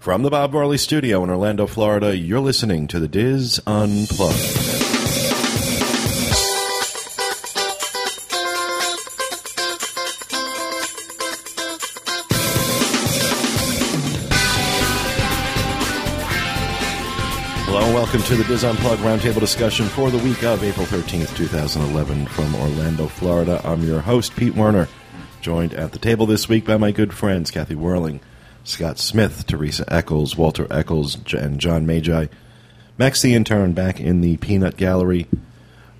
From the Bob Varley Studio in Orlando, Florida, you're listening to the DIS Unplugged. Hello and welcome to the DIS Unplugged Roundtable discussion for the week of April 13th, 2011 from Orlando, Florida. I'm your host, Pete Werner, joined at the table this week by my good friends, Kathy Whirling, Scott Smith, Teresa Eccles, Walter Eccles, and John Magi. Max the intern back in the peanut gallery.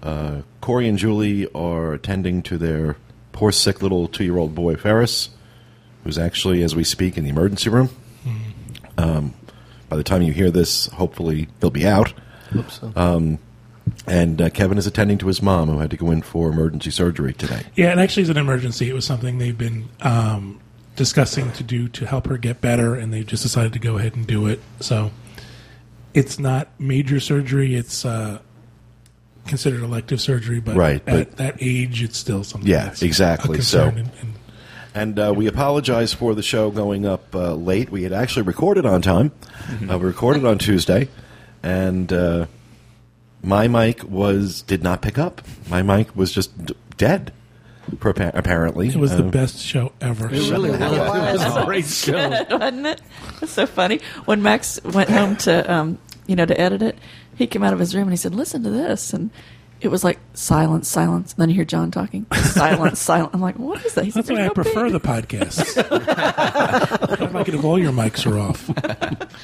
Uh, Corey and Julie are attending to their poor, sick little two year old boy, Ferris, who's actually, as we speak, in the emergency room. Um, by the time you hear this, hopefully he'll be out. Hope so. Um, and uh, Kevin is attending to his mom, who had to go in for emergency surgery today. Yeah, it actually is an emergency. It was something they've been um, discussing to do to help her get better, and they just decided to go ahead and do it. So it's not major surgery; it's uh, considered elective surgery. But Right, at but- that age, it's still something. Yeah, that's exactly. A So- and, and And uh, we apologize for the show going up uh, late. We had actually recorded on time. Uh, we recorded on Tuesday, and uh, my mic was did not pick up. My mic was just d- dead. For appa- apparently, it was the Uh, best show ever. It really was. It was a great show. wasn't it? It's so funny. When Max went home to, um, you know, to edit it, he came out of his room and he said, "Listen to this," and it was like silence, silence. And then you hear John talking, silence, silence. I'm like, "What is that?" He said, That's why I no prefer beat." the podcast. I like it if all your mics are off.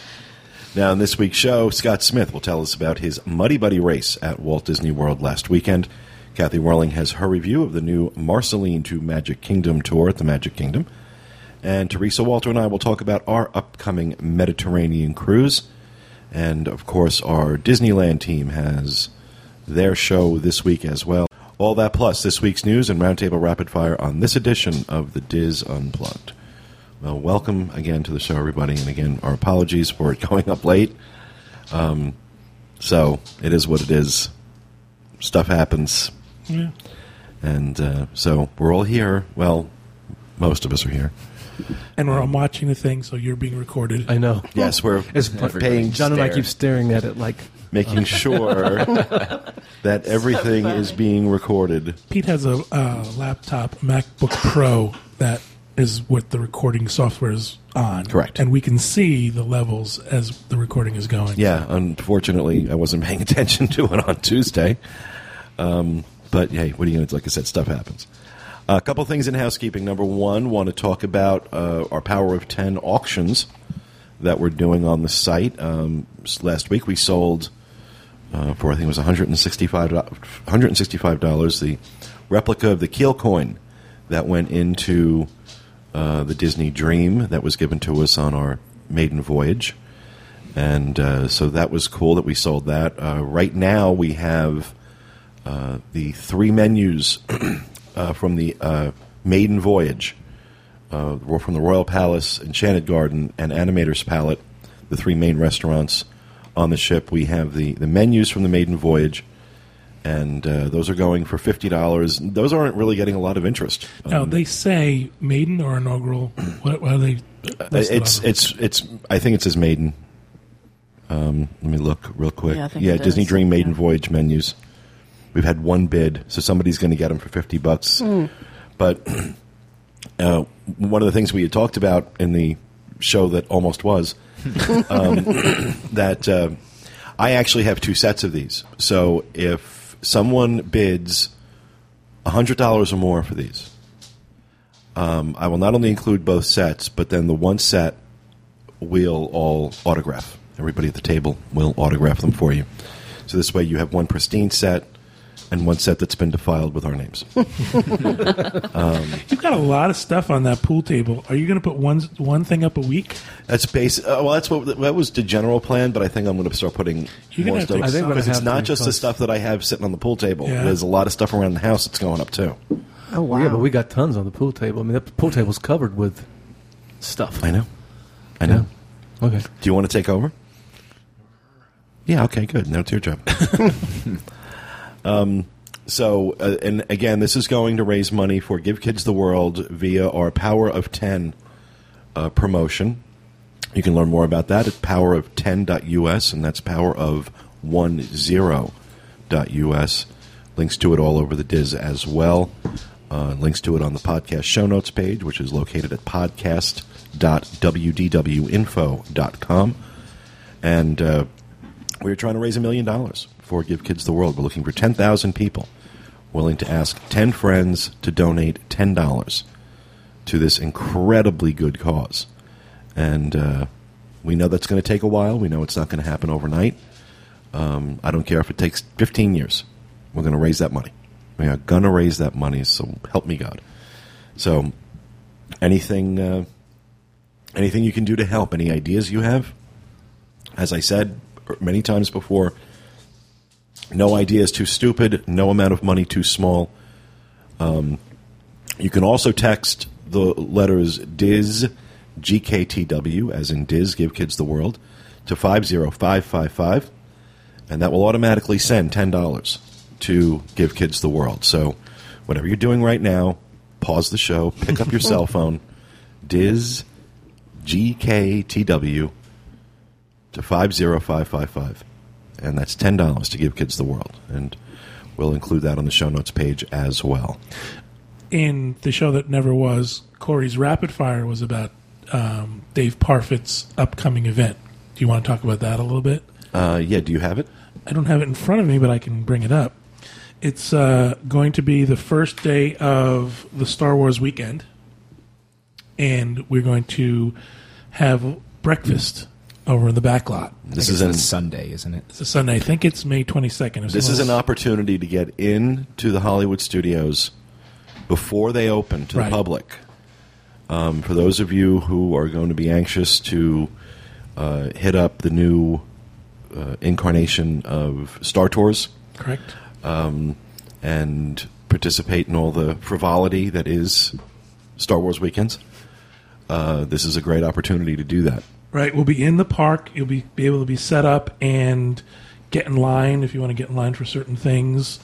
Now, in this week's show, Scott Smith will tell us about his Muddy Buddy race at Walt Disney World last weekend. Kathy Whirling has her review of the new Marceline to Magic Kingdom tour at the Magic Kingdom. And Teresa Walter and I will talk about our upcoming Mediterranean cruise. And, of course, our Disneyland team has their show this week as well. All that plus this week's news and Roundtable Rapid Fire on this edition of the DIS Unplugged. Well, welcome again to the show, everybody, and again, our apologies for it going up late. Um, so it is what it is. Stuff happens, Yeah. and uh, so we're all here. Well, most of us are here. And we're all watching the thing, so you're being recorded. I know. Yes, we're It's paying, John and I keep staring at it like making sure that everything is being recorded. Pete has a uh, laptop, MacBook Pro, that is what the recording software is on. Correct. And we can see the levels as the recording is going. Yeah, unfortunately, I wasn't paying attention to it on Tuesday. Um, but hey, what are you going to Like I said, stuff happens. A couple things in housekeeping. Number one, want to talk about uh, our Power of 10 auctions that we're doing on the site. Um, last week we sold uh, for, I think it was $165, $165 the replica of the Keel coin that went into uh, the Disney Dream that was given to us on our maiden voyage and uh, so that was cool that we sold that. Uh, right now, we have uh, the three menus uh, from the uh, maiden voyage uh, from the Royal Palace, Enchanted Garden, and Animator's Palate, the three main restaurants on the ship. We have the, the menus from the maiden voyage, and uh, those are going for fifty dollars. Those aren't really getting a lot of interest. Now, they say maiden or inaugural. What, what are they? It's it's it's. I think it says maiden. Um, let me look real quick. Yeah, I think it Disney is. Dream Maiden Yeah. Voyage menus. We've had one bid, so somebody's going to get them for fifty bucks. But uh, one of the things we had talked about in the show that almost was um, that uh, I actually have two sets of these. So if someone bids hundred dollars or more for these, um, I will not only include both sets, but then the one set we'll all autograph. Everybody at the table will autograph them for you. So this way you have one pristine set and one set that's been defiled with our names. You've got a lot of stuff on that pool table. Are you going to put one one thing up a week? That's base. Uh, well, that's what that was the general plan, but I think I'm going to start putting You're more gonna have stuff I think we're because it's not to just the stuff that I have sitting on the pool table. Yeah. There's a lot of stuff around the house that's going up too. Oh wow! Yeah, but we got tons on the pool table. I mean, the pool table's covered with stuff. I know. I know. Okay. Do you want to take over? Yeah. Okay. Good. No, it's your job. Um, so, uh, and again, this is going to raise money for Give Kids the World via our Power of Ten uh, promotion. You can learn more about that at powerof10.us, and that's powerof10.us. Links to it all over the DIS as well. Uh, links to it on the podcast show notes page, which is located at podcast.wdwinfo.com. And uh, we're trying to raise a million dollars for Give Kids the World. We're looking for 10,000 people willing to ask 10 friends to donate $10 to this incredibly good cause. And uh, we know that's going to take a while. We know it's not going to happen overnight. Um, I don't care if it takes 15 years. We're going to raise that money. We are going to raise that money, so help me God. So, anything, uh, anything you can do to help, any ideas you have? As I said many times before, no idea is too stupid, no amount of money too small. Um, you can also text the letters DIS, GKTW, as in DIS, Give Kids the World, to 50555, and that will automatically send $10 to Give Kids the World. So, whatever you're doing right now, pause the show, pick up your cell phone, DIS, GKTW, to 50555 and that's ten dollars to give kids the world, and we'll include that on the show notes page as well. In the show that never was, Corey's Rapid Fire was about um, Dave Parfit's upcoming event. Do you want to talk about that a little bit? Uh, yeah, do you have it? I don't have it in front of me, but I can bring it up. It's uh, going to be the first day of the Star Wars weekend, and we're going to have breakfast over in the back lot. This is think an Sunday, isn't it? It's a Sunday. I think it's May 22nd. this is an opportunity to get into the Hollywood studios before they open to Right. the public. Um, for those of you who are going to be anxious to uh, hit up the new uh, incarnation of Star Tours Correct. and participate in all the frivolity that is Star Wars weekends, uh, this is a great opportunity to do that. Right. We'll be in the park. You'll be, be able to be set up and get in line if you want to get in line for certain things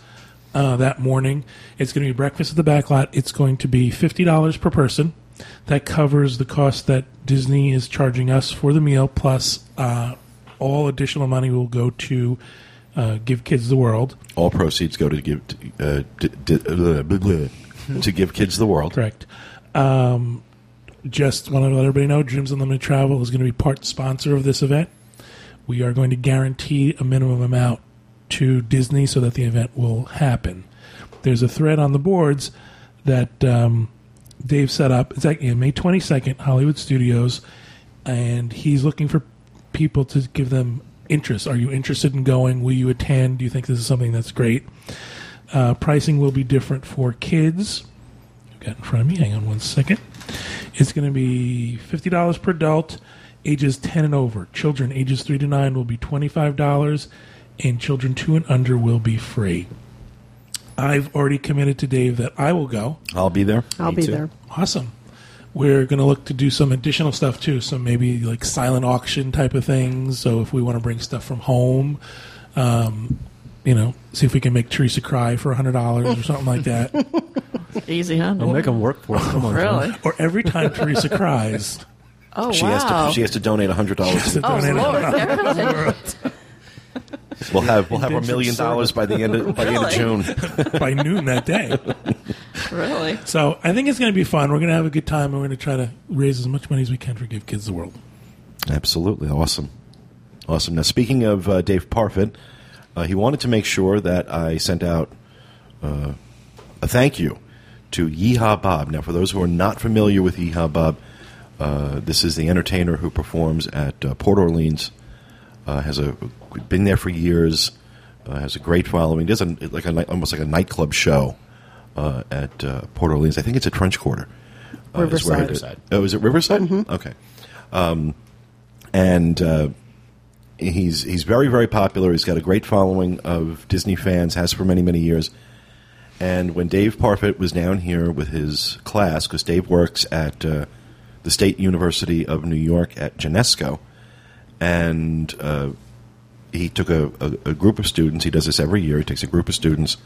uh, that morning. It's going to be breakfast at the back lot. It's going to be $50 per person. That covers the cost that Disney is charging us for the meal, plus uh, all additional money will go to uh, Give Kids the World. All proceeds go to give uh, d- d- blah, blah, to give kids the world. Correct. Um, just want to let everybody know Dreams Unlimited Travel is going to be part sponsor of this event. We are going to guarantee a minimum amount to Disney so that the event will happen. There's a thread on the boards that um, Dave set up. It's actually May 22nd, Hollywood Studios, and he's looking for people to give them interest. Are you interested in going? Will you attend? Do you think this is something that's great? Uh, pricing will be different for kids got in front of me. Hang on one second. It's going to be fifty dollars per adult, ages ten and over. Children ages three to nine will be twenty five dollars, and children two and under will be free. I've already committed to Dave that I will go. I'll be there. I'll Me be too. there. Awesome. We're going to look to do some additional stuff too. So maybe like silent auction type of things. So if we want to bring stuff from home, um, you know, see if we can make Teresa cry for hundred dollars or something like that. Easy, huh? Don't make them work for it. Come on, John. Really? or every time Teresa cries, Oh, She wow. has to. She has to donate hundred dollars. to oh, donate Lord. Really? We'll have we'll have a Indentured million dollars by the end of by the end of Really? June. by noon that day. really? So I think it's going to be fun. We're going to have a good time, and we're going to try to raise as much money as we can for Give Kids the World. Absolutely awesome, awesome. Now speaking of uh, Dave Parfit, uh, he wanted to make sure that I sent out uh, a thank you to Yeehaw Bob. Now, for those who are not familiar with Yeehaw Bob, uh, this is the entertainer who performs at uh, Port Orleans. Uh, has a been there for years. Uh, has a great following. Does a, like a almost like a nightclub show uh, at uh, Port Orleans. I think it's a French Quarter. Is where it- Riverside. Oh, is it Riverside? Okay. Um, and uh, he's he's very very popular. He's got a great following of Disney fans. Has for many many years. And when Dave Parfit was down here with his class, because Dave works at uh, the State University of New York at Geneseo, and uh, he took a, a, a group of students. He does this every year. He takes a group of students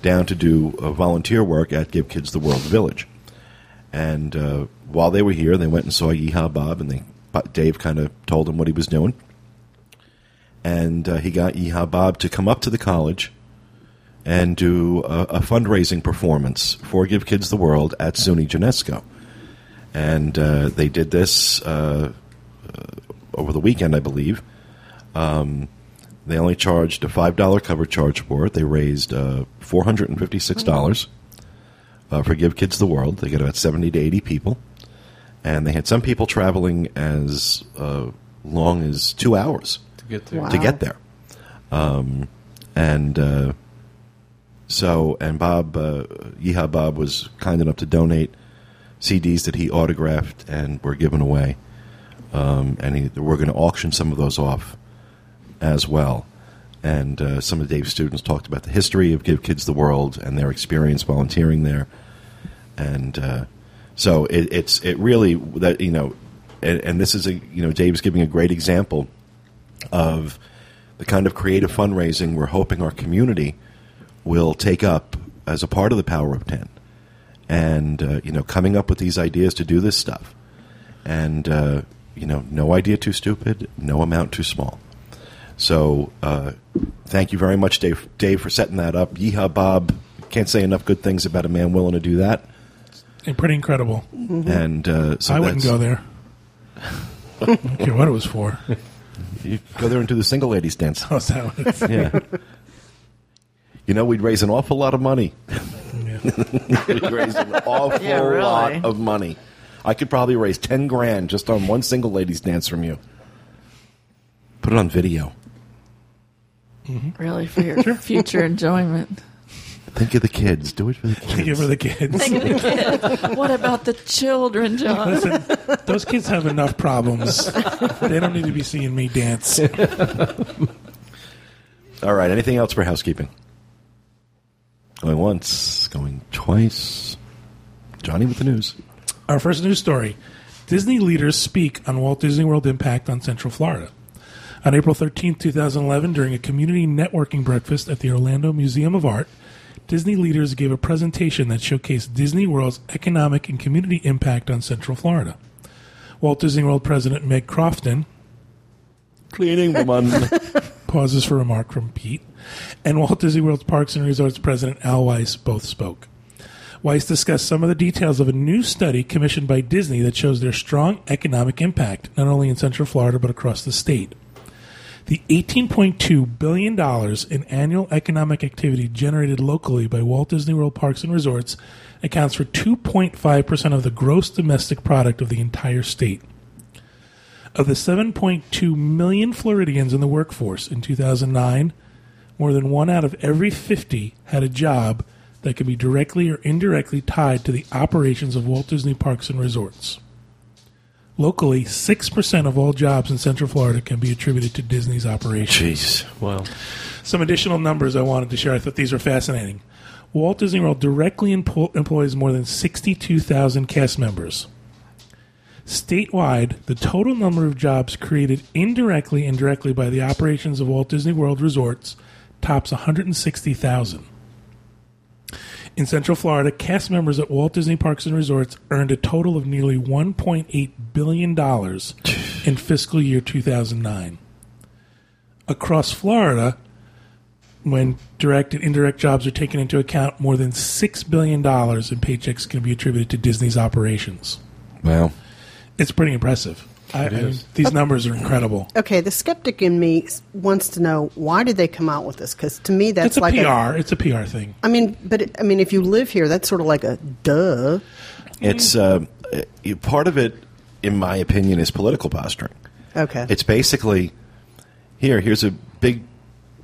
down to do uh, volunteer work at Give Kids the World Village. And uh, while they were here, they went and saw Yeehaw Bob, and they Dave kind of told him what he was doing, and uh, he got Yeehaw Bob to come up to the college and do a, a fundraising performance for Give Kids the World at SUNY Geneseo, and uh, they did this uh, uh, over the weekend, I believe. Um, they only charged a five dollar cover charge for it. They raised uh, four hundred and fifty six dollars uh, for Give Kids the World. They got about seventy to eighty people, and they had some people traveling as uh, long as two hours to get there. Wow. to get there. Um, and uh, so, and Bob, uh, Bob was kind enough to donate CDs that he autographed and were given away. Um, and he, we're going to auction some of those off as well. And uh, some of Dave's students talked about the history of Give Kids the World and their experience volunteering there. And uh, so it, it's it really that you know, and, and this is a you know Dave's giving a great example of the kind of creative fundraising we're hoping our community will take up as a part of the Power of Ten, and uh, you know, coming up with these ideas to do this stuff, and uh, you know, no idea too stupid, no amount too small. So, uh, thank you very much, Dave, Dave, for setting that up. Yeehaw, Bob! Can't say enough good things about a man willing to do that. And pretty incredible. And uh, so I wouldn't go there. I don't care what it was for. You go there and do the single ladies dance. Oh, is that what Yeah. you know, we'd raise an awful lot of money. We'd raise an awful Yeah, really. lot of money. I could probably raise ten grand just on one single ladies dance from you. Put it on video. Mm-hmm. Really, for your future enjoyment. Think of the kids. Do it for the kids. Think for the kids. Think of the kids. What about the children, John? Listen, those kids have enough problems. They don't need to be seeing me dance. All right. Anything else for housekeeping? Going once, going twice. Johnny with the news. Our first news story Disney leaders speak on Walt Disney World impact on Central Florida. On April 13, 2011, during a community networking breakfast at the Orlando Museum of Art, Disney leaders gave a presentation that showcased Disney World's economic and community impact on Central Florida. Walt Disney World President Meg Crofton Cleaning woman. pauses for remark from Pete, and Walt Disney World's Parks and Resorts President Al Weiss both spoke. Weiss discussed some of the details of a new study commissioned by Disney that shows their strong economic impact, not only in Central Florida but across the state. The $18.2 billion in annual economic activity generated locally by Walt Disney World Parks and Resorts accounts for 2.5% of the gross domestic product of the entire state. Of the 7.2 million Floridians in the workforce in 2009, more than one out of every 50 had a job that could be directly or indirectly tied to the operations of Walt Disney Parks and Resorts. Locally, 6% of all jobs in Central Florida can be attributed to Disney's operations. Jeez. Wow. Some additional numbers I wanted to share. I thought these were fascinating. Walt Disney World directly empo- employs more than 62,000 cast members. Statewide, the total number of jobs created indirectly and directly by the operations of Walt Disney World resorts tops 160,000. In Central Florida, cast members at Walt Disney Parks and Resorts earned a total of nearly $1.8 billion in fiscal year 2009. Across Florida, when direct and indirect jobs are taken into account, more than $6 billion in paychecks can be attributed to Disney's operations. Wow. It's pretty impressive. I, I mean, these numbers are incredible. Okay, the skeptic in me wants to know why did they come out with this? Because to me, that's It's a like PR. it's a PR thing. I mean, but it, I mean, if you live here, that's sort of like a duh. It's uh, uh, part of it, in my opinion, is political posturing. Okay, It's basically here. Here's a big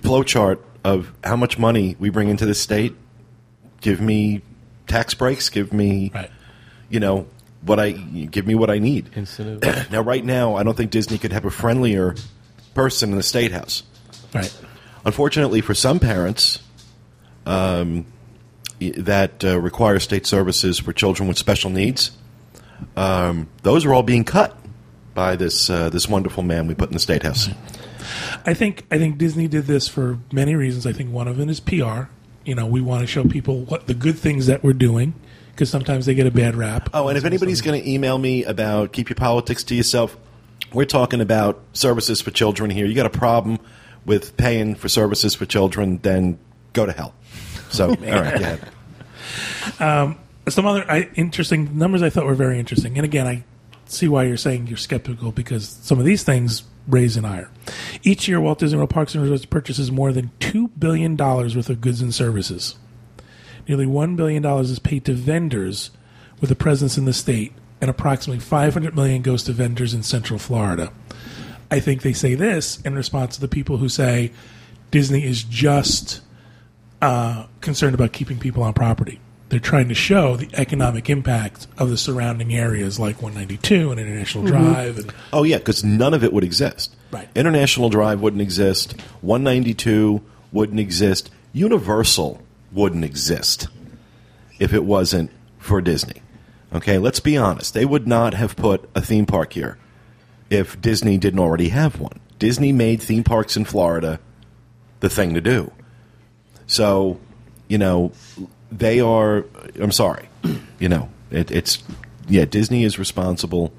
flow chart of how much money we bring into the state. Give me tax breaks. Give me, Right. you know, what I give me what I need. Incentive. now, right now, I don't think Disney could have a friendlier person in the state house. Right. Unfortunately, for some parents um, that uh, require state services for children with special needs, um, those are all being cut by this uh, this wonderful man we put in the state house. I think I think Disney did this for many reasons. I think one of them is PR. You know, we want to show people what the good things that we're doing because sometimes they get a bad rap. Oh, and if anybody's going to email me about keep your politics to yourself, We're talking about services for children here. You got a problem with paying for services for children, then go to hell. So, all right, go ahead. Um, some other I, interesting numbers I thought were very interesting. And again, I see why you're saying you're skeptical because some of these things raise an ire. Each year, Walt Disney World Parks and Resorts purchases more than $2 billion worth of goods and services. Nearly $1 billion is paid to vendors with a presence in the state, and approximately 500 million goes to vendors in Central Florida. I think they say this in response to the people who say Disney is just uh, concerned about keeping people on property. They're trying to show the economic impact of the surrounding areas like 192 and International Drive. And, Oh yeah, because none of it would exist. Right. International Drive wouldn't exist. 192 wouldn't exist. Universal wouldn't exist if it wasn't for Disney. Okay, let's be honest. They would not have put a theme park here if Disney didn't already have one. Disney made theme parks in Florida the thing to do. So, you know, they are. I'm sorry. You know, it, it's yeah. Disney is responsible.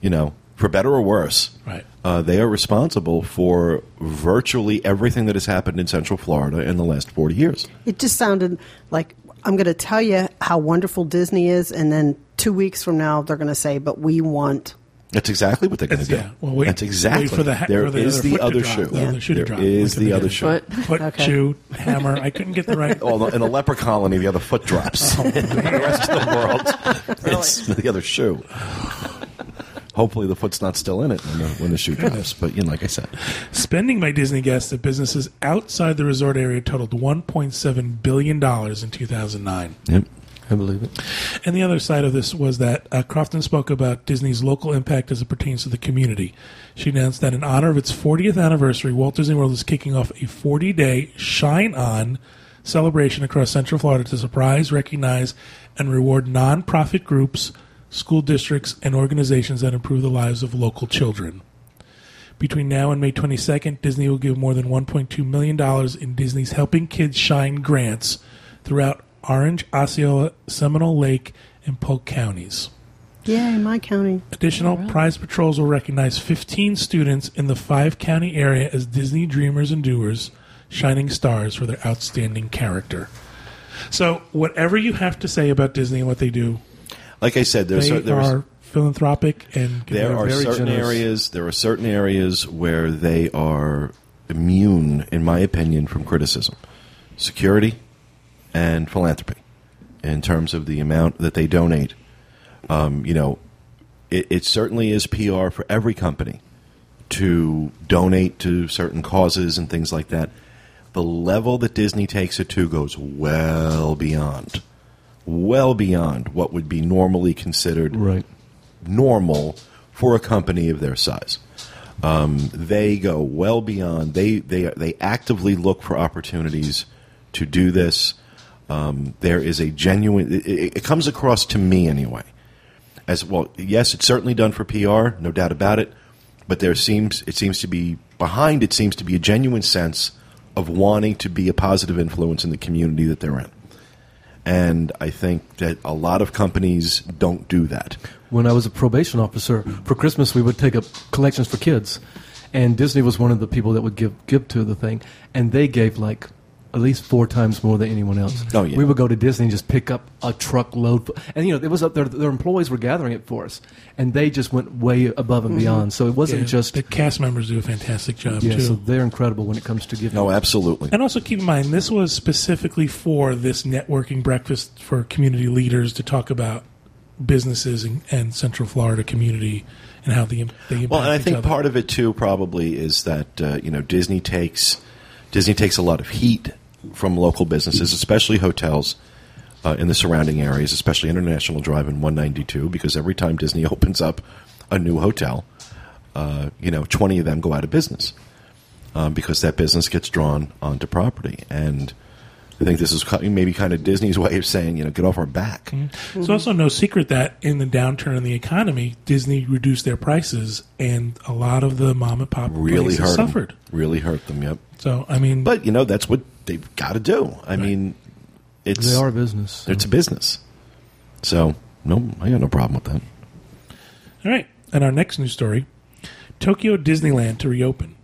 You know, for better or worse. Right. Uh, they are responsible for virtually everything that has happened in Central Florida in the last 40 years. It just sounded like I'm going to tell you how wonderful Disney is, and then two weeks from now they're going to say, "But we want." That's exactly what they're going to do. yeah, well, wait- That's exactly. wait for the ha- there for the is other the to other drop, shoe. the other shoe to There drop, is the the other other shoe. Foot. foot, Okay. shoe, hammer. I couldn't get the right. Well, in a leper colony, the other foot drops. Oh, in the rest of the world, it's the other shoe. Hopefully, the foot's not still in it when the, when the shoe drops. But you know, like I said, Spending by Disney guests at businesses outside the resort area totaled $1.7 billion in 2009. yep. I believe it. And the other side of this was that uh, Crofton spoke about Disney's local impact as it pertains to the community. She announced that in honor of its 40th anniversary, Walt Disney World is kicking off a 40 day Shine On celebration across Central Florida to surprise, recognize, and reward nonprofit groups, school districts, and organizations that improve the lives of local children. Between now and May 22nd, Disney will give more than $1.2 million in Disney's Helping Kids Shine grants throughout Orange, Osceola, Seminole Lake, and Polk counties. Yeah, in my county. Additional prize patrols will recognize 15 students in the five county area as Disney Dreamers and Doers, shining stars for their outstanding character. So, whatever you have to say about Disney and what they do, Like I said, there's they there's are philanthropic and there are very certain generous. areas there are certain areas where they are immune in my opinion from criticism security and philanthropy in terms of the amount that they donate um, you know it, it certainly is pr for every company to donate to certain causes and things like that the level that disney takes it to goes well beyond well beyond what would be normally considered Right. normal for a company of their size. Um, they go well beyond. They they they actively look for opportunities to do this. Um, there is a genuine. It, it it comes across to me anyway. As well, yes, it's certainly done for PR, no doubt about it. But there seems it seems to be behind it seems to be a genuine sense of wanting to be a positive influence in the community that they're in. And I think that a lot of companies don't do that. When I was a probation officer, for Christmas we would take up collections for kids, and Disney was one of the people that would give give to the thing, and they gave like at least four times more than anyone else. Oh, yeah. We would go to Disney and just pick up a truckload, and you know it was up there. Their employees were gathering it for us, and they just went way above and beyond. So it wasn't Yeah, just the cast members do a fantastic job yeah. too. So they're incredible when it comes to giving. No, absolutely. And also keep in mind, this was specifically for this networking breakfast for community leaders to talk about businesses and, and Central Florida community and how they, they impact Well, and I think other. part of it too probably is that uh, you know Disney takes Disney takes a lot of heat from local businesses, especially hotels uh, in the surrounding areas, especially International Drive and 192, because every time Disney opens up a new hotel, uh, you know, 20 of them go out of business um, because that business gets drawn onto property. And I think this is maybe kind of Disney's way of saying, you know, get off our back. Mm-hmm. It's also no secret that in the downturn in the economy, Disney reduced their prices, and a lot of the mom and pop Really hurt them. suffered. Really hurt them. Yep. So I mean, But you know, that's what they've got to do. I mean, it's They are a business. it's a business. So no, I got no problem with that. All right. And our next news story Tokyo Disneyland to reopen.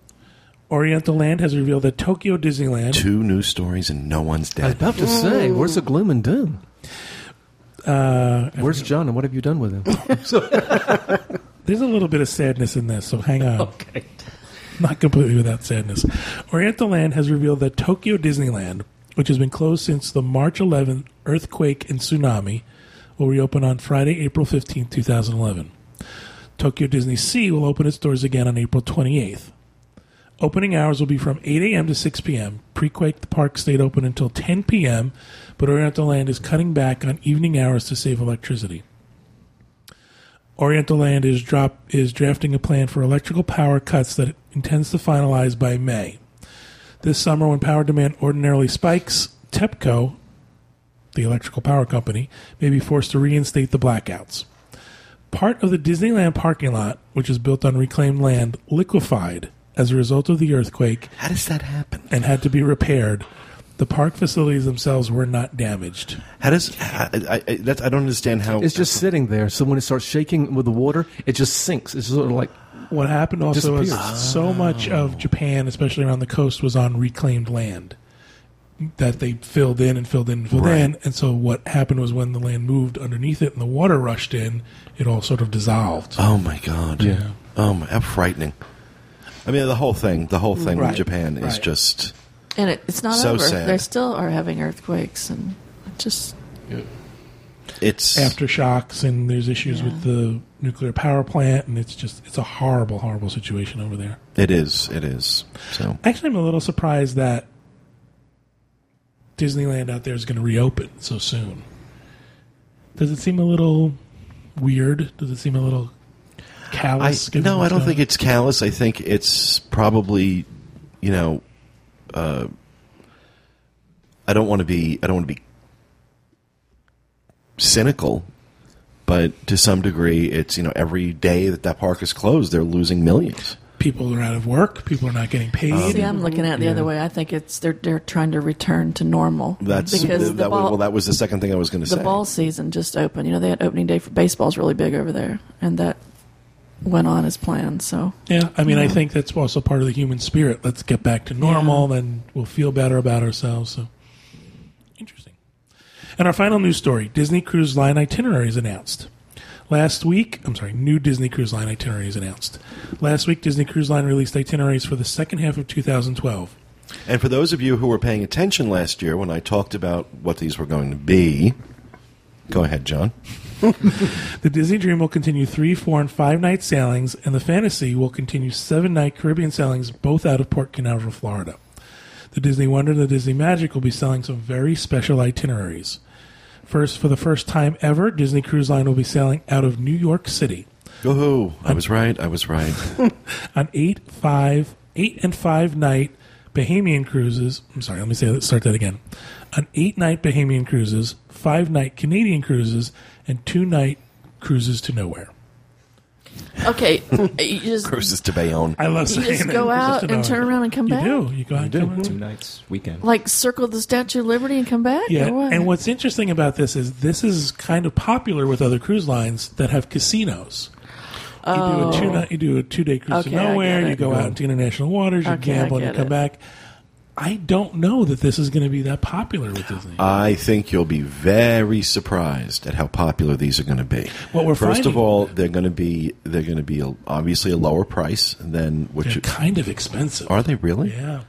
Oriental Land has revealed that Tokyo Disneyland. Two news stories and no one's dead. I was about to say, where's the gloom and doom? Uh, Where's John and what have you done with him? there's a little bit of sadness in this, so hang on. okay. Not completely without sadness. Oriental Land has revealed that Tokyo Disneyland, which has been closed since the March 11 earthquake and tsunami, will reopen on Friday, April 15, 2011. Tokyo Disney Sea will open its doors again on April 28th. Opening hours will be from 8 a.m. to 6 p.m. Pre-quake, the park stayed open until 10 p.m., but Oriental Land is cutting back on evening hours to save electricity. Oriental Land is drop is drafting a plan for electrical power cuts that intends to finalize by May. This summer, when power demand ordinarily spikes, TEPCO, the electrical power company, may be forced to reinstate the blackouts. Part of the Disneyland parking lot, which is built on reclaimed land, liquefied as a result of the earthquake How does that happen? and had to be repaired. The park facilities themselves were not damaged. How does I, I, I, that's, I don't understand how It's just sitting there. So when it starts shaking with the water, it just sinks. It's sort of like What happened also is so much of oh. Japan, especially around the coast, was on reclaimed land that they filled in and filled in and filled Right. in. And so what happened was when the land moved underneath it and the water rushed in, it all sort of dissolved. Oh my god! Yeah. Oh my, how frightening! I mean, the whole thing, the whole thing Right. with Japan is just And it, it's not So over. sad. They still are having earthquakes and it just it's Aftershocks and there's issues Yeah. with the nuclear power plant, and it's just it's a horrible, horrible situation over there. It is. It is. So Actually, I'm a little surprised that Disneyland out there is going to reopen so soon. Does it seem a little weird? Does it seem a little callous? given no, I don't going think it's callous. I think it's probably, you know, uh, I don't want to be. I don't want to be cynical, but to some degree, it's you know every day that that park is closed, they're losing millions. people are out of work. People are not getting paid. Um, see. I'm looking at it the other way. I think it's they're they're trying to return to normal. That's because that, the was, ball, well, that was the second thing I was going to say. the ball season just opened. You know, they had opening day for baseball's really big over there, and that went on as planned. So yeah, I mean, I think that's also part of the human spirit. Let's get back to normal, then we'll feel better about ourselves. So interesting. And our final news story: Disney Cruise Line itineraries announced. Last week, I'm sorry, new Disney Cruise Line itineraries announced. Last week, Disney Cruise Line released itineraries for the second half of 2012. And for those of you who were paying attention last year when I talked about what these were going to be, go ahead, John. The Disney Dream will continue three, four, and five night sailings, and the Fantasy will continue seven night Caribbean sailings, both out of Port Canaveral, Florida. The Disney Wonder and the Disney Magic will be selling some very special itineraries. First, for the first time ever, Disney Cruise Line will be sailing out of New York City Woohoo! I was right. I was right. on eight, five, eight and five night Bahamian cruises. I'm sorry, let me say start that again. On eight night Bahamian cruises, five night Canadian cruises, and two night cruises to nowhere. Okay, uh, you just Cruises to Bayonne. I love you saying just go Cruises out to and turn around and come You back. do. You go out and come back. Two nights weekend. Like circle the Statue of Liberty and come back. Yeah, or what? and what's interesting about this is this is kind of popular with other cruise lines that have casinos. You do a two oh. night, you do a two day cruise Okay, to I nowhere. get You go out into international waters. You Okay, I gamble and you get come it. back. I don't know that this is going to be that popular with Disney. I think you'll be very surprised at how popular these are going to be. What we're First finding- of all, they're going to be they're going to be a, obviously a lower price than what They're kind of expensive. are they really Yeah.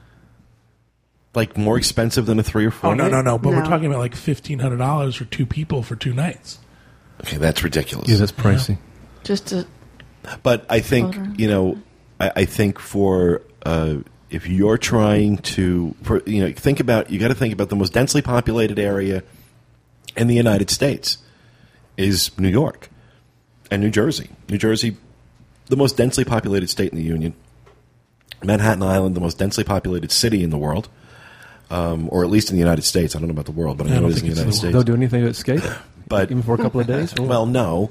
like more expensive than a three or four? Oh no no no! But we're talking about like fifteen hundred dollars for two people for two nights. Okay, that's ridiculous. yeah, that's pricey. just to But I think you know, I, I think for uh, if you're trying to, for you know, think about you got to think about the most densely populated area in the United States is New York and New Jersey. New Jersey, the most densely populated state in the union. Manhattan Island, the most densely populated city in the world, um, or at least in the United States. I don't know about the world, but I I know it is in the United States. the They'll do anything to escape, But even for a couple of days. or- well, no.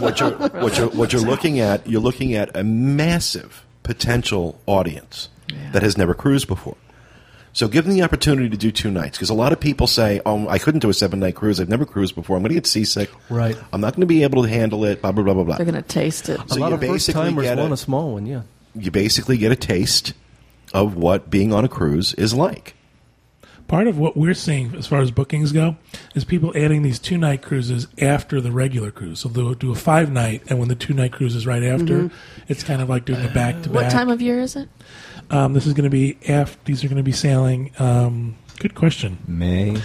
what you're what you're what you're looking at, you're looking at a massive potential audience that has never cruised before. So give them the opportunity to do two nights because a lot of people say, "Oh, I couldn't do a seven night cruise. I've never cruised before. I'm going to get seasick. Right. I'm not going to be able to handle it. Blah blah blah blah blah." They're going to taste it. So a lot you of first basically timers want a- a small one. Yeah. You basically get a taste of what being on a cruise is like. Part of what we're seeing as far as bookings go is people adding these two night cruises after the regular cruise. So they'll do a five night, and when the two night cruise is right after, mm-hmm. it's kind of like doing a back to back. What time of year is it? Um, this is going to be after. These are going to be sailing. Um, good question. May.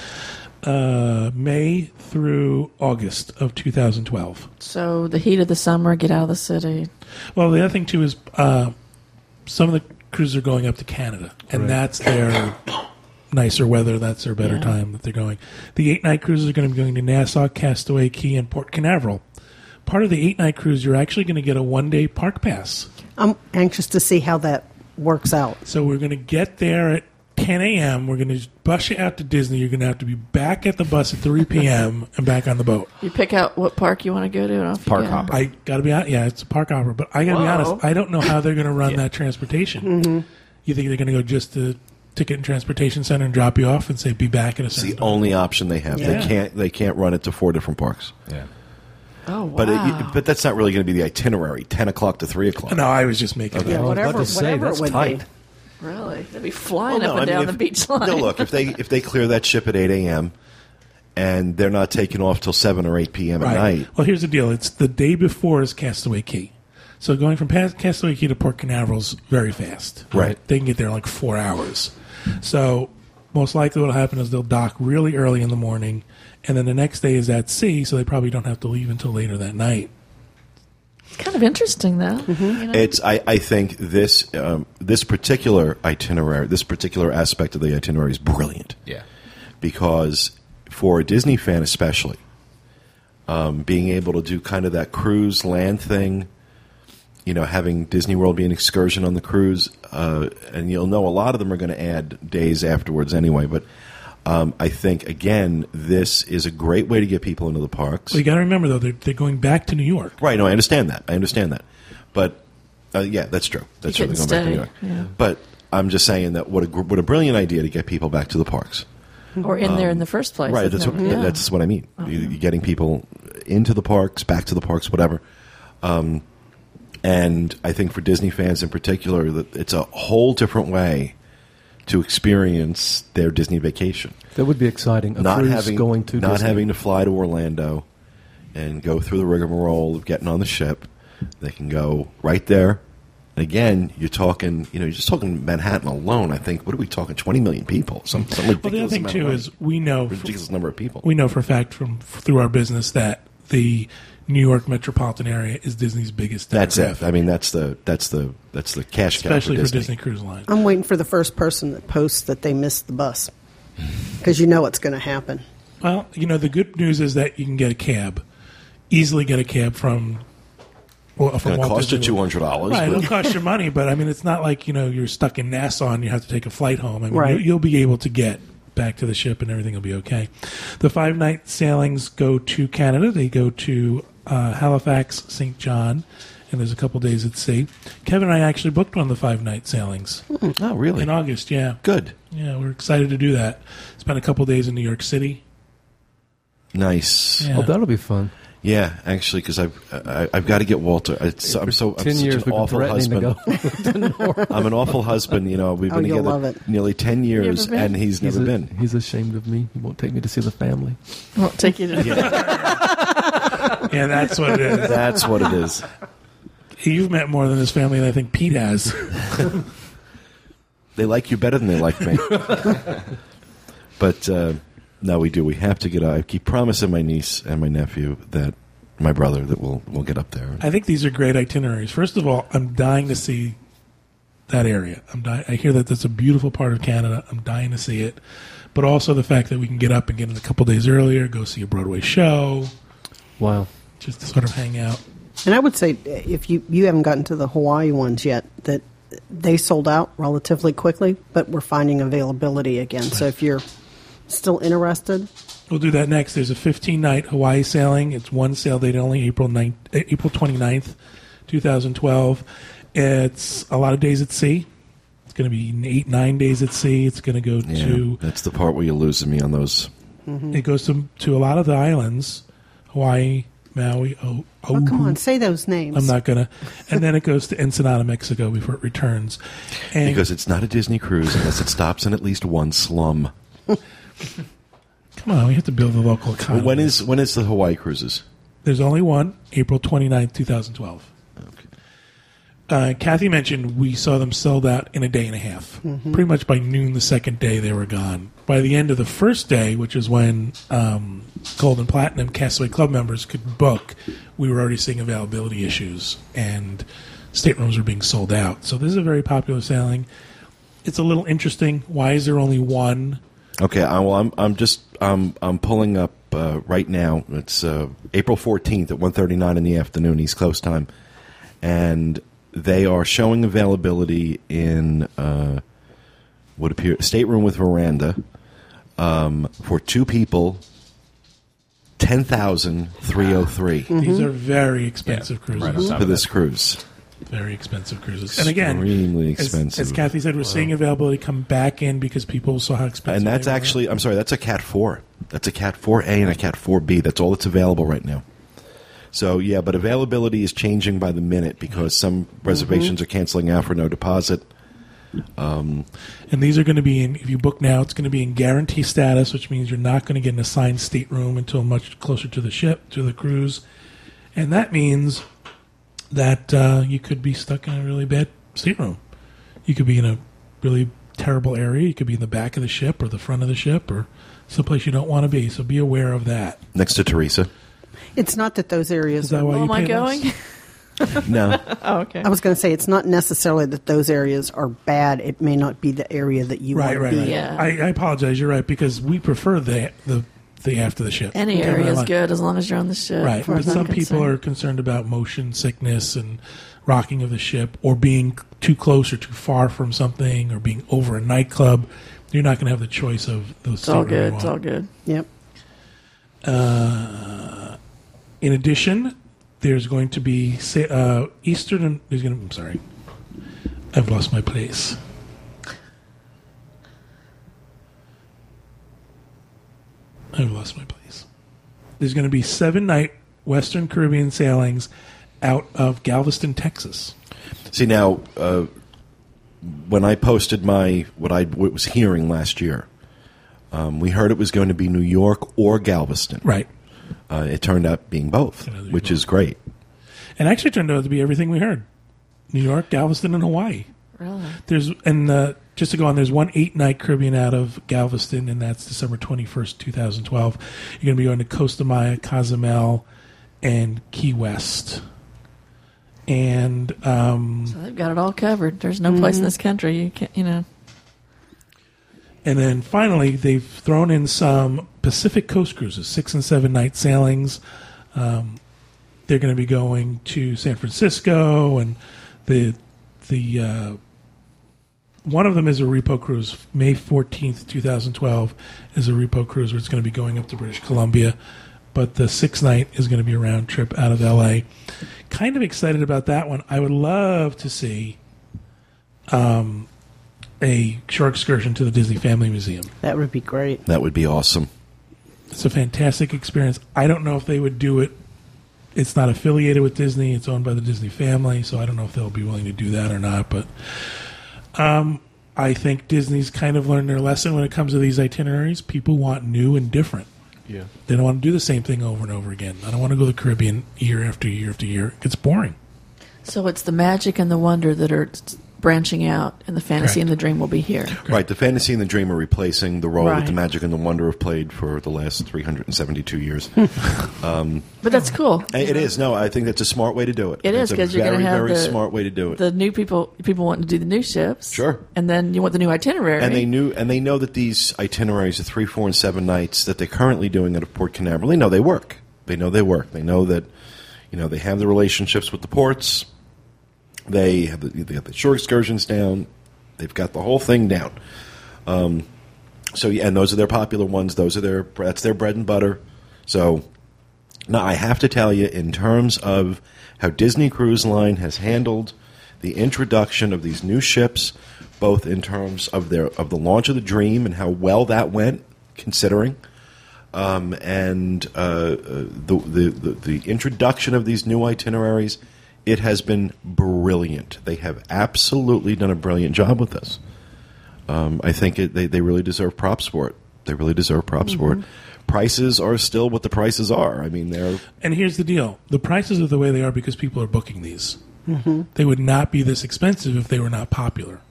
Uh, May through August of 2012. So the heat of the summer, get out of the city. Well, the other thing too is uh, some of the cruises are going up to Canada, and Right. that's their nicer weather. That's their better Yeah. time that they're going. The eight night cruises are going to be going to Nassau, Castaway Cay, and Port Canaveral. Part of the eight night cruise, you're actually going to get a one day park pass. I'm anxious to see how that works out. So we're going to get there at 10 a.m. We're going to bus you out to Disney. You're going to have to be back at the bus at 3 p.m. and back on the boat. You pick out what park you want to go to, and off Park go. hopper. I got to be honest. Yeah, it's a park hopper, but I got to be honest. I don't know how they're going to run that transportation. Mm-hmm. You think they're going to go just to ticket and transportation center and drop you off and say be back at a It's certain the only option they have. Yeah. They can't. They can't run it to four different parks. Yeah. Oh wow! But it, but that's not really going to be the itinerary. Ten o'clock to three o'clock. No, I was just making. Okay. that. I was whatever- about to say, whatever it that's would tight. be. really, they'd be oh, flying Well, up and I mean, down if- the beach line. No, look if they if they clear that ship at eight a.m. and they're not taking off till seven or eight p.m. at night. Well, here's the deal. It's the day before is Castaway Cay. So going from past Castaway Cay to Port Canaveral is very fast. Right. They can get there in like four hours. So most likely what'll happen is they'll dock really early in the morning, and then the next day is at sea, so they probably don't have to leave until later that night. It's kind of interesting, though. Mm-hmm. You know? It's I, I think this um, this particular itinerary, this particular aspect of the itinerary is brilliant Yeah. because for a Disney fan especially, um, being able to do kind of that cruise land thing, you know, having Disney World be an excursion on the cruise, uh, and you'll know a lot of them are going to add days afterwards anyway. But um, I think again, this is a great way to get people into the parks. So you got to remember though, they're, they're going back to New York. Right. No, I understand that. I understand that. But uh, yeah, that's true. That's true. They're going back to New York. yeah. But I'm just saying that what a gr- what a brilliant idea to get people back to the parks. or in there in the first place. um, right. That's what. Yeah. that's what I mean. You- You're getting people into the parks, back to the parks, whatever. Um, and I think for Disney fans in particular, that it's a whole different way to experience their Disney vacation. That would be exciting. A not having going to not Disney. having to fly to Orlando and go through the rigmarole of getting on the ship. They can go right there. And again, you're talking, you know, you're just talking Manhattan alone. I think what are we talking? Twenty million people. Some, some Well, the other thing too is we know money. ridiculous number of people. we know for a fact from through our business that the New York metropolitan area is Disney's biggest. That's it. I mean, that's the that's the that's the cash cow especially for for Disney. Disney Cruise Line. I'm waiting for the first person that posts that they missed the bus because you know it's going to happen. Well, you know, the good news is that you can get a cab, easily get a cab from. Well, from It's going to Walt cost you Disney two World. hundred dollars. Right, it'll cost you money, but I mean, it's not like you know you're stuck in Nassau and you have to take a flight home. I mean, Right. you'll be able to get back to the ship and everything will be okay. The five night sailings go to Canada. They go to uh, Halifax, St. John, and there's a couple days at sea. Kevin and I actually booked one of the five night sailings oh, really? in August. Yeah, Good. yeah, we're excited to do that. Spent a couple days in New York City. Nice. Yeah. Oh, that'll be fun. Yeah, actually, because I've I, I've got to get Walter. It's, I'm so I'm Ten such years an we've been awful threatening husband. to go. I'm an awful husband. You know, we've Oh, been you'll together nearly ten years, and he's, He's, never a- been. he's ashamed of me. He won't take me to see the family. Won't take you to. Yeah, that's what it is. That's what it is. You've met more than his family than I think Pete has. They like you better than they like me. but uh, no, we do. We have to get. up. I keep promising my niece and my nephew that my brother that we'll we'll get up there. I think these are great itineraries. First of all, I'm dying to see that area. I'm dying, I hear that that's a beautiful part of Canada. I'm dying to see it. But also the fact that we can get up and get in a couple days earlier, go see a Broadway show, Wow. just to sort of hang out. And I would say if you you haven't gotten to the Hawaii ones yet, that they sold out relatively quickly, but we're finding availability again. So if you're still interested, We'll do that next. There's a 15 night Hawaii sailing. It's one sail date only, April 9th, eh, April 29th, 2012. It's a lot of days at sea. It's going to be eight nine days at sea. It's going to go Yeah, to that's the part where you're losing me on those. it goes to to a lot of the islands, Hawaii, Maui. Oh, Oh, come on, say those names. I'm not gonna. And then it goes to Ensenada, Mexico before it returns. And Because it's not a Disney cruise unless it stops in at least one slum. come on, we have to build the local economy. When is when is the Hawaii cruises? There's only one, April 29th, 2012. Uh, Kathy mentioned we saw them sold out in a day and a half. Pretty much by noon the second day, they were gone. By the end of the first day, which is when um, Gold and Platinum Castaway Club members could book, we were already seeing availability issues and staterooms were being sold out. So this is a very popular sailing. It's a little interesting. Why is there only one? Okay, I, well, I'm I'm just um, I'm pulling up uh, right now. It's uh, April 14th at 1:39 in the afternoon East Coast time, and they are showing availability in uh, what appear stateroom with veranda um, for two people. Ten thousand three hundred three These are very expensive cruises. right on top for of this that. cruise. Very expensive cruises. And again, Extremely expensive. As, Kathy said, we're seeing availability come back in because people saw how expensive. And that's they were. actually, I'm sorry, that's a Cat 4. That's a Cat 4A and a Cat 4B. That's all that's available right now. So, yeah, but availability is changing by the minute because some reservations mm-hmm. are canceling out for no deposit. Um, and these are going to be in. If you book now, it's going to be in guarantee status, which means you're not going to get an assigned stateroom until much closer to the ship, to the cruise, and that means that uh, you could be stuck in a really bad stateroom. You could be in a really terrible area. You could be in the back of the ship or the front of the ship or someplace you don't want to be. So be aware of that. Next to Teresa. It's not that those areas Is that are. why Oh, you am I less? going? No. Oh, okay. I was going to say it's not necessarily that those areas are bad. It may not be the area that you Right, want right, to right. be. Yeah. I, I apologize. You're right because we prefer the the the after the ship. Any Get area is line. good as long as you're on the ship. Right, but as I'm some people are concerned about motion sickness and rocking of the ship, or being too close or too far from something, or being over a nightclub. You're not going to have the choice of those. It's all good. It's all good. Yep. In addition, there's going to be sa- uh, Eastern. There's going to. I'm sorry, I've lost my place. I've lost my place. There's going to be seven night Western Caribbean sailings out of Galveston, Texas. See, now, uh, when I posted my, what I what was hearing last year, um, we heard it was going to be New York or Galveston. Right. Uh, it turned out being both, Turned out to be which both. is great. And actually turned out to be everything we heard. New York, Galveston, and Hawaii. Really? There's and uh, just to go on, there's one eight night Caribbean out of Galveston, and that's December twenty first, two thousand twelve. You're going to be going to Costa Maya, Cozumel, and Key West. And um, So they've got it all covered. There's no place in this country you can't, you know. and then finally, they've thrown in some Pacific Coast cruises, six and seven night sailings. Um, they're going to be going to San Francisco, and the the uh, one of them is a repo cruise. May fourteenth, two thousand twelve, is a repo cruise where it's going to be going up to British Columbia. But the six night is going to be a round trip out of LA. Kind of excited about that one. I would love to see um, a shore excursion to the Disney Family Museum. That would be great. That would be awesome. It's a fantastic experience. I don't know if they would do it. It's not affiliated with Disney. It's owned by the Disney family, so I don't know if they'll be willing to do that or not. But um, I think Disney's kind of learned their lesson when it comes to these itineraries. People want new and different. Yeah. They don't want to do the same thing over and over again. I don't want to go to the Caribbean year after year after year. It's boring. So it's the magic and the wonder that are s- branching out, and the fantasy Correct. and the dream will be here. Right, the fantasy and the dream are replacing the role that the magic and the wonder have played for the last 372 years. Hmm. Um, but that's cool. it is. No, I think that's a smart way to do it. It it's is because you're going to have a very the, smart way to do it. The new people, people want to do the new ships, Sure. and then you want the new itinerary. and they knew, and they know that these itineraries, the three, four, and seven nights that they're currently doing out of Port Canaveral, they know they work. They know they work. They know that, you know, they have the relationships with the ports. They have the, they got the shore excursions down. They've got the whole thing down. Um, so yeah, and those are their popular ones. Those are their that's their bread and butter. So now I have to tell you, in terms of how Disney Cruise Line has handled the introduction of these new ships, both in terms of their of the launch of the Dream and how well that went, considering, um, and uh, uh, the, the the the introduction of these new itineraries. It has been brilliant. They have absolutely done a brilliant job with this. Um, I think it, they they really deserve props for it. They really deserve props for it. Prices are still what the prices are. I mean, they're And here's the deal: the prices are the way they are because people are booking these. They would not be this expensive if they were not popular.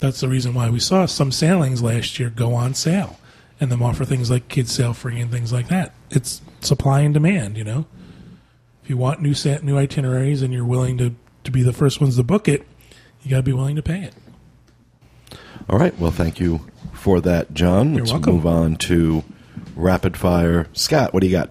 That's the reason why we saw some sailings last year go on sale, and them offer things like kids sail free and things like that. It's supply and demand, you know. If you want new set, new itineraries, and you're willing to to be the first ones to book it, you got to be willing to pay it. All right. Well, thank you for that, John. You're Let's welcome. move on to rapid fire. Scott, what do you got?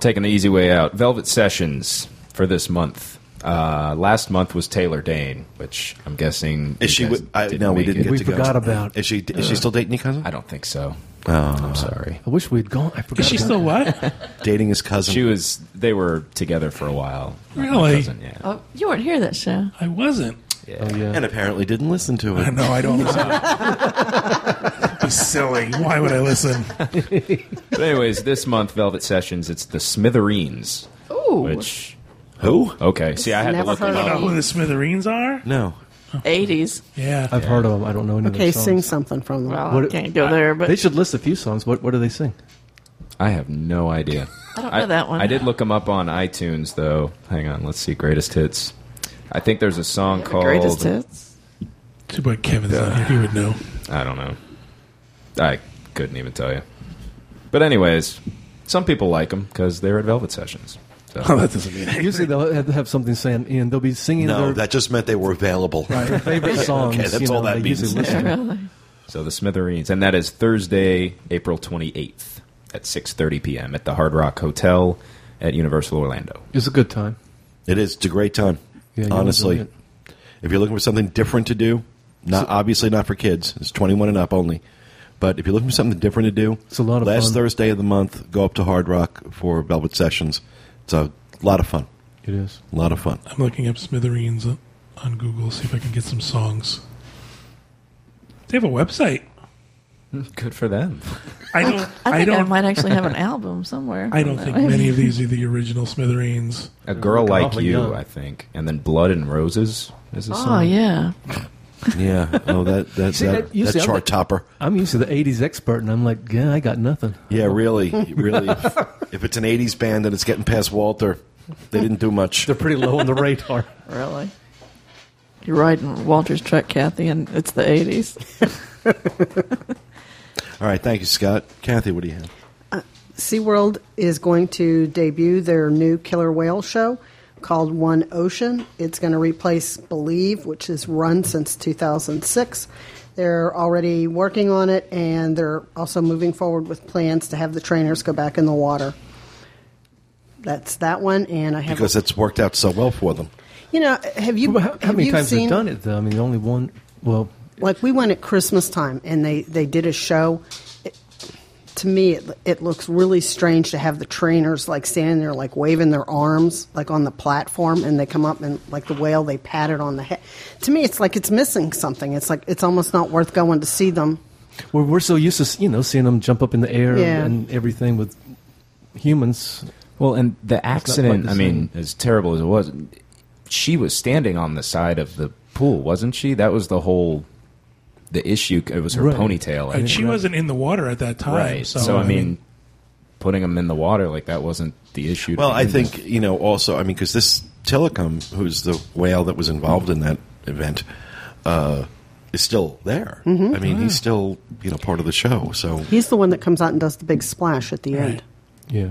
Taking the easy way out. Velvet Sessions for this month. Uh, last month was Taylor Dayne, which I'm guessing Is she? you wi- I, no, we didn't it. get We to forgot go. about- Is she? Is she still dating your cousin? I don't think so. Oh, I'm sorry. I wish we'd gone. I forgot. Is she about still that. what? dating his cousin. She was. They were together for a while. Not my Really? cousin, yeah. Oh, you weren't here that show. I wasn't. yeah. Oh yeah. and apparently didn't listen to it. No, I don't listen. Be silly. Why would I listen? But anyways, this month Velvet Sessions. It's the Smithereens. Ooh, Which Who? okay. See, I had to Never look them heard You of up. know who the Smithereens are? No. 80s. Yeah. I've heard of them. I don't know any Okay, of their sing songs. something from them. Well, What- I can't go there, but They should list a few songs. What What do they sing? I have no idea. I don't know that one. I did look them up on iTunes though. Hang on, let's see. Greatest hits. I think there's a song called. greatest hits. Too bad Kevin's not here. He would know. I don't know. I couldn't even tell you. But anyways, some people like them because they're at Velvet Sessions. So. Oh, that doesn't mean anything. Usually they'll have, have something saying, and they'll be singing No, their, that just meant they were available. their favorite songs. Okay, that's you know, all that they means. usually listen to. Really? So the Smithereens, and that is Thursday, April 28th at 6:30 p.m. at the Hard Rock Hotel at Universal Orlando. It's a good time. It is. It's a great time. Yeah, honestly, if you're looking for something different to do, not obviously not for kids. It's 21 and up only. But if you're looking for something different to do, It's a lot of last fun. Thursday of the month, go up to Hard Rock for Velvet Sessions. It's a lot of fun. It is. A lot of fun. I'm looking up Smithereens on Google, see if I can get some songs. They have a website. Good for them. I don't. I I, think I, don't. might actually have an album somewhere. I don't think many of these are the original Smithereens. A girl like you, young. I think, and then Blood and Roses is a oh, song. Oh yeah, Yeah. Oh, that that See, that, that- you that I'm chart topper. I'm used to the '80s expert, and I'm like, yeah, I got nothing. Yeah, really, really. if, if it's an '80s band and it's getting past Walter, they didn't do much. They're pretty low on the radar. really. You're riding Walter's truck, Kathy, and it's the '80s. All right, thank you, Scott. Kathy, what do you have? Uh, SeaWorld is going to debut their new killer whale show called One Ocean. It's going to replace Believe, which has run since 2006. They're already working on it, and they're also moving forward with plans to have the trainers go back in the water. That's that one, and I have Because it's worked out so well for them. you know have you Well, how, how many you times seen they've done it? Though I mean, the only one. Well, like we went at Christmas time and they they did a show. It, to me, it, it looks really strange to have the trainers like standing there, like waving their arms, like on the platform, and they come up and like the whale, they pat it on the head. To me, it's like it's missing something. It's like it's almost not worth going to see them. we're we're so used to you know seeing them jump up in the air Yeah. and everything with humans. Well, and the accident, the I mean, as terrible as it was, she was standing on the side of the pool, wasn't she? That was the whole the issue. It was her Right. ponytail. I And think. she wasn't in the water at that time. right. So, I mean, putting them in the water like that wasn't the issue. Well, I begin think you know also. I mean, because this Tilikum, who's the whale that was involved in that event, uh, is still there. I mean, he's still you know part of the show. So He's the one that comes out and does the big splash at the Right. end. Yeah.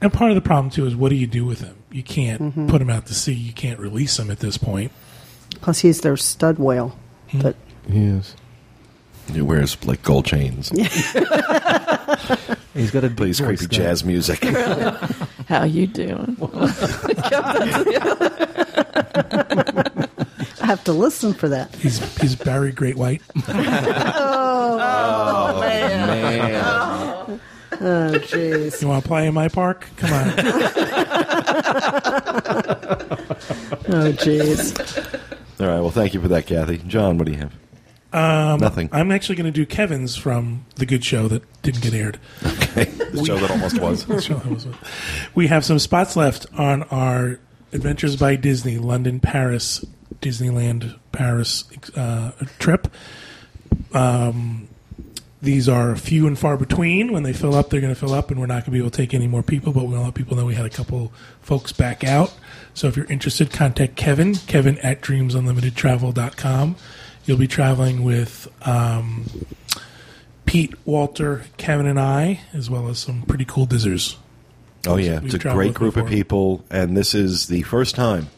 and part of the problem too is what do you do with him? You can't Mm-hmm. put him out to sea. You can't release him at this point. Plus, he's their stud whale. That Yes. He wears like gold chains, He's got a deep plays creepy guy. jazz music. How you doing? I have to listen for that. He's he's Barry Great White. Oh, oh man. Oh, jeez. You want to play in my park? Come on. Oh, jeez. All right. Well, thank you for that, Kathy. John, what do you have? Um, Nothing. I'm actually going to do Kevin's from the good show that didn't get aired. Okay. The show that almost was. So that was we have some spots left on our Adventures by Disney London Paris Disneyland Paris uh, trip. Um, these are few and far between. When they fill up, they're going to fill up, and we're not going to be able to take any more people. But we'll let people know we had a couple folks back out. So if you're interested, contact Kevin, Kevin at dreamsunlimitedtravel.com. You'll be traveling with um, Pete, Walter, Kevin, and I, as well as some pretty cool DISers. Oh yeah, it's a great group of people, and this is the first time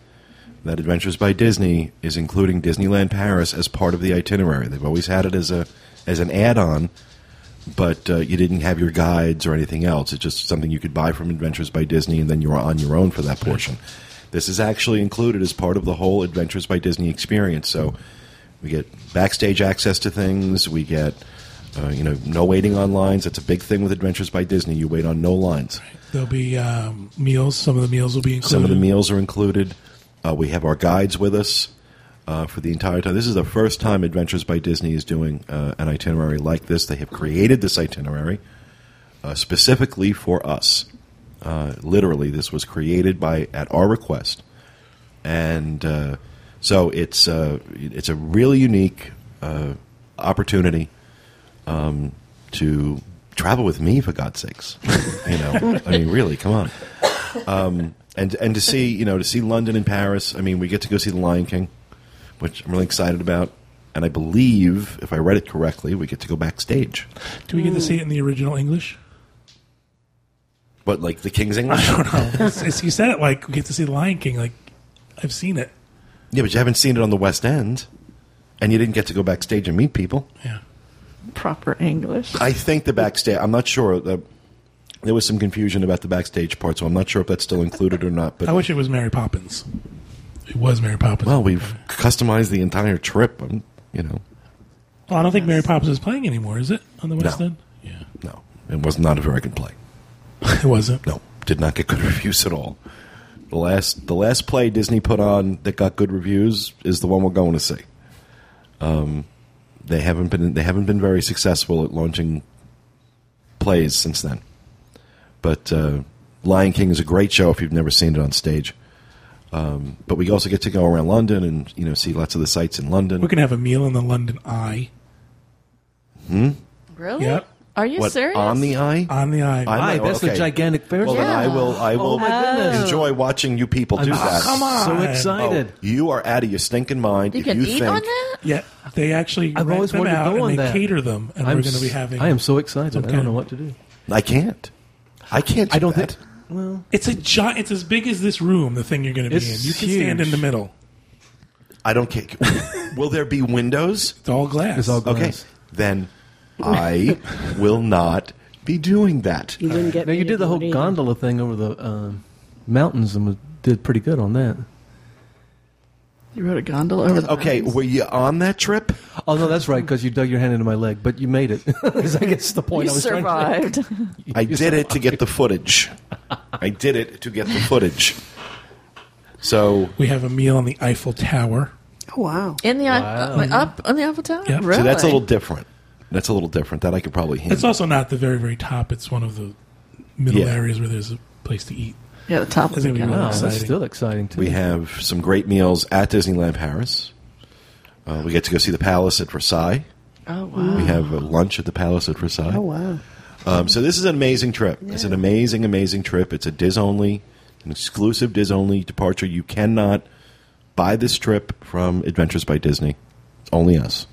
that Adventures by Disney is including Disneyland Paris as part of the itinerary. They've always had it as a as an add-on, but uh, you didn't have your guides or anything else. It's just something you could buy from Adventures by Disney, and then you're on your own for that portion. This is actually included as part of the whole Adventures by Disney experience. So we get backstage access to things. We get uh, you know no waiting on lines. That's a big thing with Adventures by Disney. You wait on no lines. There'll be um, meals. Some of the meals will be included. Some of the meals are included. Uh, we have our guides with us uh, for the entire time. This is the first time Adventures by Disney is doing uh, an itinerary like this. They have created this itinerary uh, specifically for us. Uh, literally, this was created by at our request, and uh, so it's uh, it's a really unique uh, opportunity um, to travel with me for God's sakes. you know, I mean, really, come on Um, and and to see you know to see London and Paris. I mean, we get to go see the Lion King, which I'm really excited about. And I believe, if I read it correctly, we get to go backstage. Do we get to see it in the original English? But like the King's English, I don't know. It's- it's- you said it like we get to see the Lion King. Like I've seen it. Yeah, but you haven't seen it on the West End, and you didn't get to go backstage and meet people. Yeah. Proper English. I think the backstage. I'm not sure. The, there was some confusion about the backstage part, so I'm not sure if that's still included or not. But I wish it was Mary Poppins. It was Mary Poppins. well, we've customized the entire trip. um, You know, Well, I don't think Mary Poppins is playing anymore, is it? On the West No. End? Yeah. no, it was not a very good play. It wasn't. No, did not get good reviews at all. The last the last play Disney put on that got good reviews is the one we're going to see. Um, they haven't been they haven't been very successful at launching plays since then. But uh, Lion King is a great show if you've never seen it on stage. Um, but we also get to go around London and you know see lots of the sights in London. We're going to have a meal in the London Eye. Really? Yep. Are you what serious? on the eye? On the Eye. I Aye, might- that's the okay. gigantic Ferris Well, then I will. I will Oh, my goodness. enjoy watching you people do I'm that. come on. so Oh, excited. Oh, you are out of your stinking mind. You if can you eat think, on that? Yeah, they actually I've always them wanted to go and on they that. cater them, and I'm we're going to be having. I am so excited. I don't know what to do. I can't. I can't. Do I don't that. think. Well, It's a giant. It's as big as this room. The thing you're going to be It's in. You can stand in the middle. I don't care. will there be windows? It's all glass. It's all glass. Okay, then I will not be doing that. You wouldn't get Now you did the whole either. gondola thing over the um, mountains and was, did pretty good on that. You rode a gondola over the Okay, mountains? were you on that trip? Oh no, that's right because you dug your hand into my leg, but you made it. Is I guess the point You I was trying to survived. make. I did it to get the footage. I did it to get the footage. So, We have a meal on the Eiffel Tower. Oh, wow. In the Ei- Wow. uh, up on the Eiffel Tower? Yep. Really? so that's a little different. That's a little different. That I could probably handle. It's also not the very very top. It's one of the middle Yeah. areas where there's a place to eat. Yeah, the top of It's the gonna be really Wow, that's exciting. still exciting too. We have some great meals at Disneyland Paris. Uh, we get to go see the Palace at Versailles. Oh, wow. We have a lunch at the Palace at Versailles. Oh, wow. Um, so this is an amazing trip. It's an amazing, amazing trip. It's a DIS only, an exclusive DIS only departure. You cannot buy this trip from Adventures by Disney. It's only us.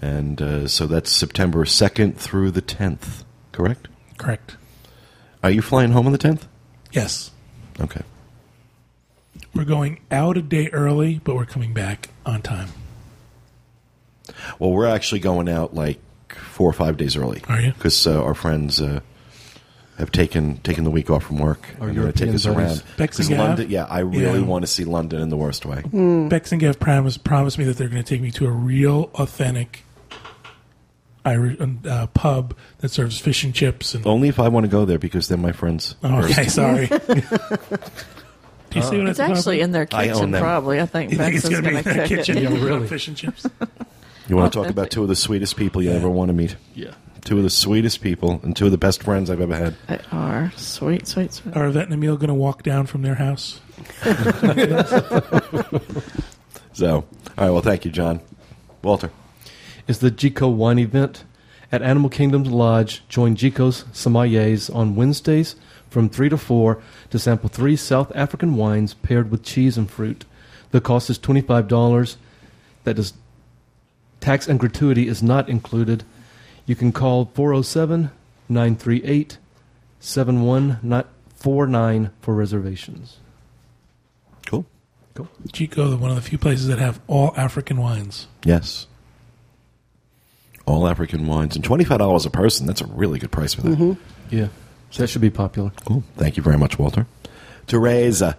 And uh, so that's September 2nd through the 10th, correct? Correct. Are you flying home on the 10th? Yes. Okay. We're going out a day early, but we're coming back on time. Well, we're actually going out like four or five days early. Are you? Because uh, our friends uh, have taken taken the week off from work. Our and they're gonna take us around. Bex 'Cause and Gav? London, yeah, I really Yeah. want to see London in the worst way. Bex and Gav promised, promised me that they're going to take me to a real, authentic Irish uh, pub that serves fish and chips. And Only if I want to go there because they're my friends. oh, okay, sorry. Do you see what It's I'm actually about? in their I kitchen, own them. probably. I think You think Bex it's is going to going be to in the cook kitchen? it. You really. Fish and chips. You want to talk about two of the sweetest people you ever want to meet? Yeah. Two of the sweetest people and two of the best friends I've ever had. They are sweet, sweet, sweet. Are Yvette and Emil going to walk down from their house? So, all right. Well, thank you, John. Walter. Is the Jiko Wine Event at Animal Kingdom's Lodge. Join Jiko's sommeliers on Wednesdays from 3 to 4 to sample three South African wines paired with cheese and fruit. The cost is $25. That is tax and gratuity is not included. You can call 407 938 7149 for reservations. Cool. Cool. Jiko, one of the few places that have all African wines. Yes. All African wines and twenty five dollars a person. That's a really good price for that. Yeah. So that should be popular. Cool. Thank you very much, Walter. Teresa.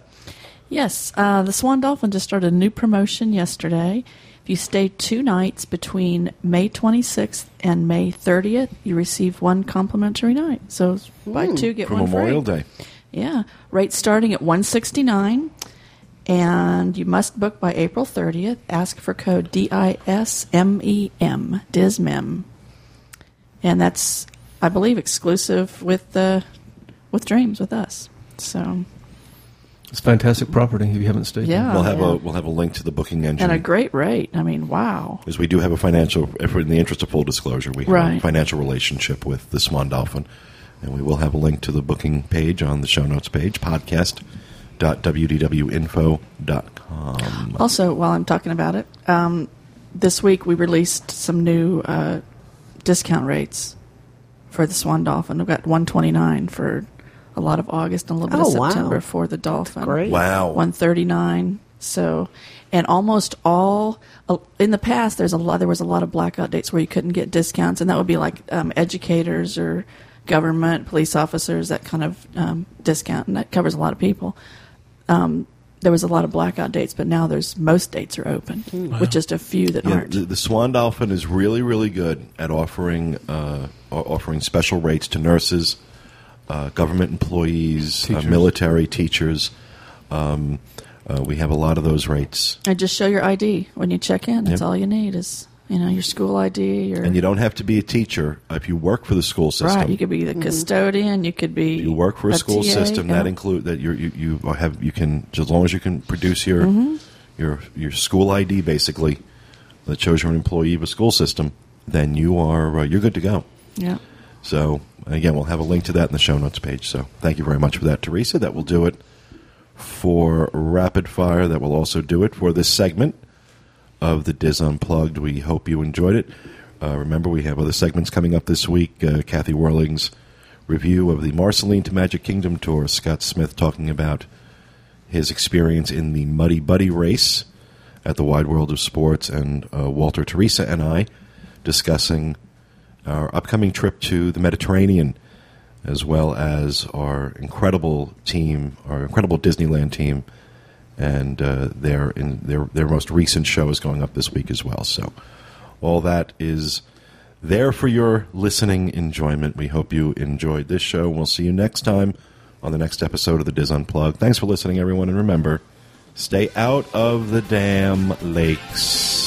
Yes, uh, the Swan Dolphin just started a new promotion yesterday. If you stay two nights between May 26th and May 30th, you receive one complimentary night. So it's buy two get for one Memorial free. Day. Yeah, rate starting at 169 and you must book by April 30th. Ask for code D-I-S-M-E-M, DISMEM. And that's I believe exclusive with the with Dreams with us. So, It's fantastic property if you haven't stayed there. yeah. we'll have yeah. a we'll have a link to the booking engine. and a great rate. I mean, wow. because we do have a financial, if in the interest of full disclosure, we have a financial relationship with the Swan Dolphin, and we will have a link to the booking page on the show notes page, podcast.wdwinfo.com. Also, while I'm talking about it, um, this week we released some new uh, discount rates for the Swan Dolphin. We've got 129 for a lot of August and a little bit Oh, of wow. September for the Dolphin. great. Wow. 139. So, and almost all uh, in the past, there's a lot. There was a lot of blackout dates where you couldn't get discounts, and that would be like um, educators or government, police officers, that kind of um, discount, and that covers a lot of people. Um, there was a lot of blackout dates, but now there's most dates are open, with just a few that Yeah, aren't. the, the Swan Dolphin is really, really good at offering uh, offering special rates to nurses, uh, government employees, uh, military teachers. Um, uh, we have a lot of those rates, and just show your ID when you check in. That's Yep. all you need is you know your school ID. Or and you don't have to be a teacher if you work for the school system. right, you could be the custodian. You could be you work for a, school TA, system yeah. that include that you're, you you have you can as long as you can produce your Mm-hmm. your your school ID basically that shows you're an employee of a school system, then you are uh, you're good to go. yeah. So again, we'll have a link to that in the show notes page. So thank you very much for that, Teresa. That will do it for rapid fire. That will also do it for this segment of the DIS Unplugged. We hope you enjoyed it. Uh, remember, we have other segments coming up this week. Uh, Kathy Werling's review of the Marceline to Magic Kingdom tour. Scott Smith talking about his experience in the Muddy Buddy race at the Wide World of Sports, and uh, Walter, Teresa, and I discussing our upcoming trip to the Mediterranean, as well as our incredible team, our incredible Disneyland team, and uh, their in their their most recent show is going up this week as well. So, all that is there for your listening enjoyment. We hope you enjoyed this show. We'll see you next time on the next episode of the DIS Unplugged. Thanks for listening, everyone, and remember, stay out of the damn lakes.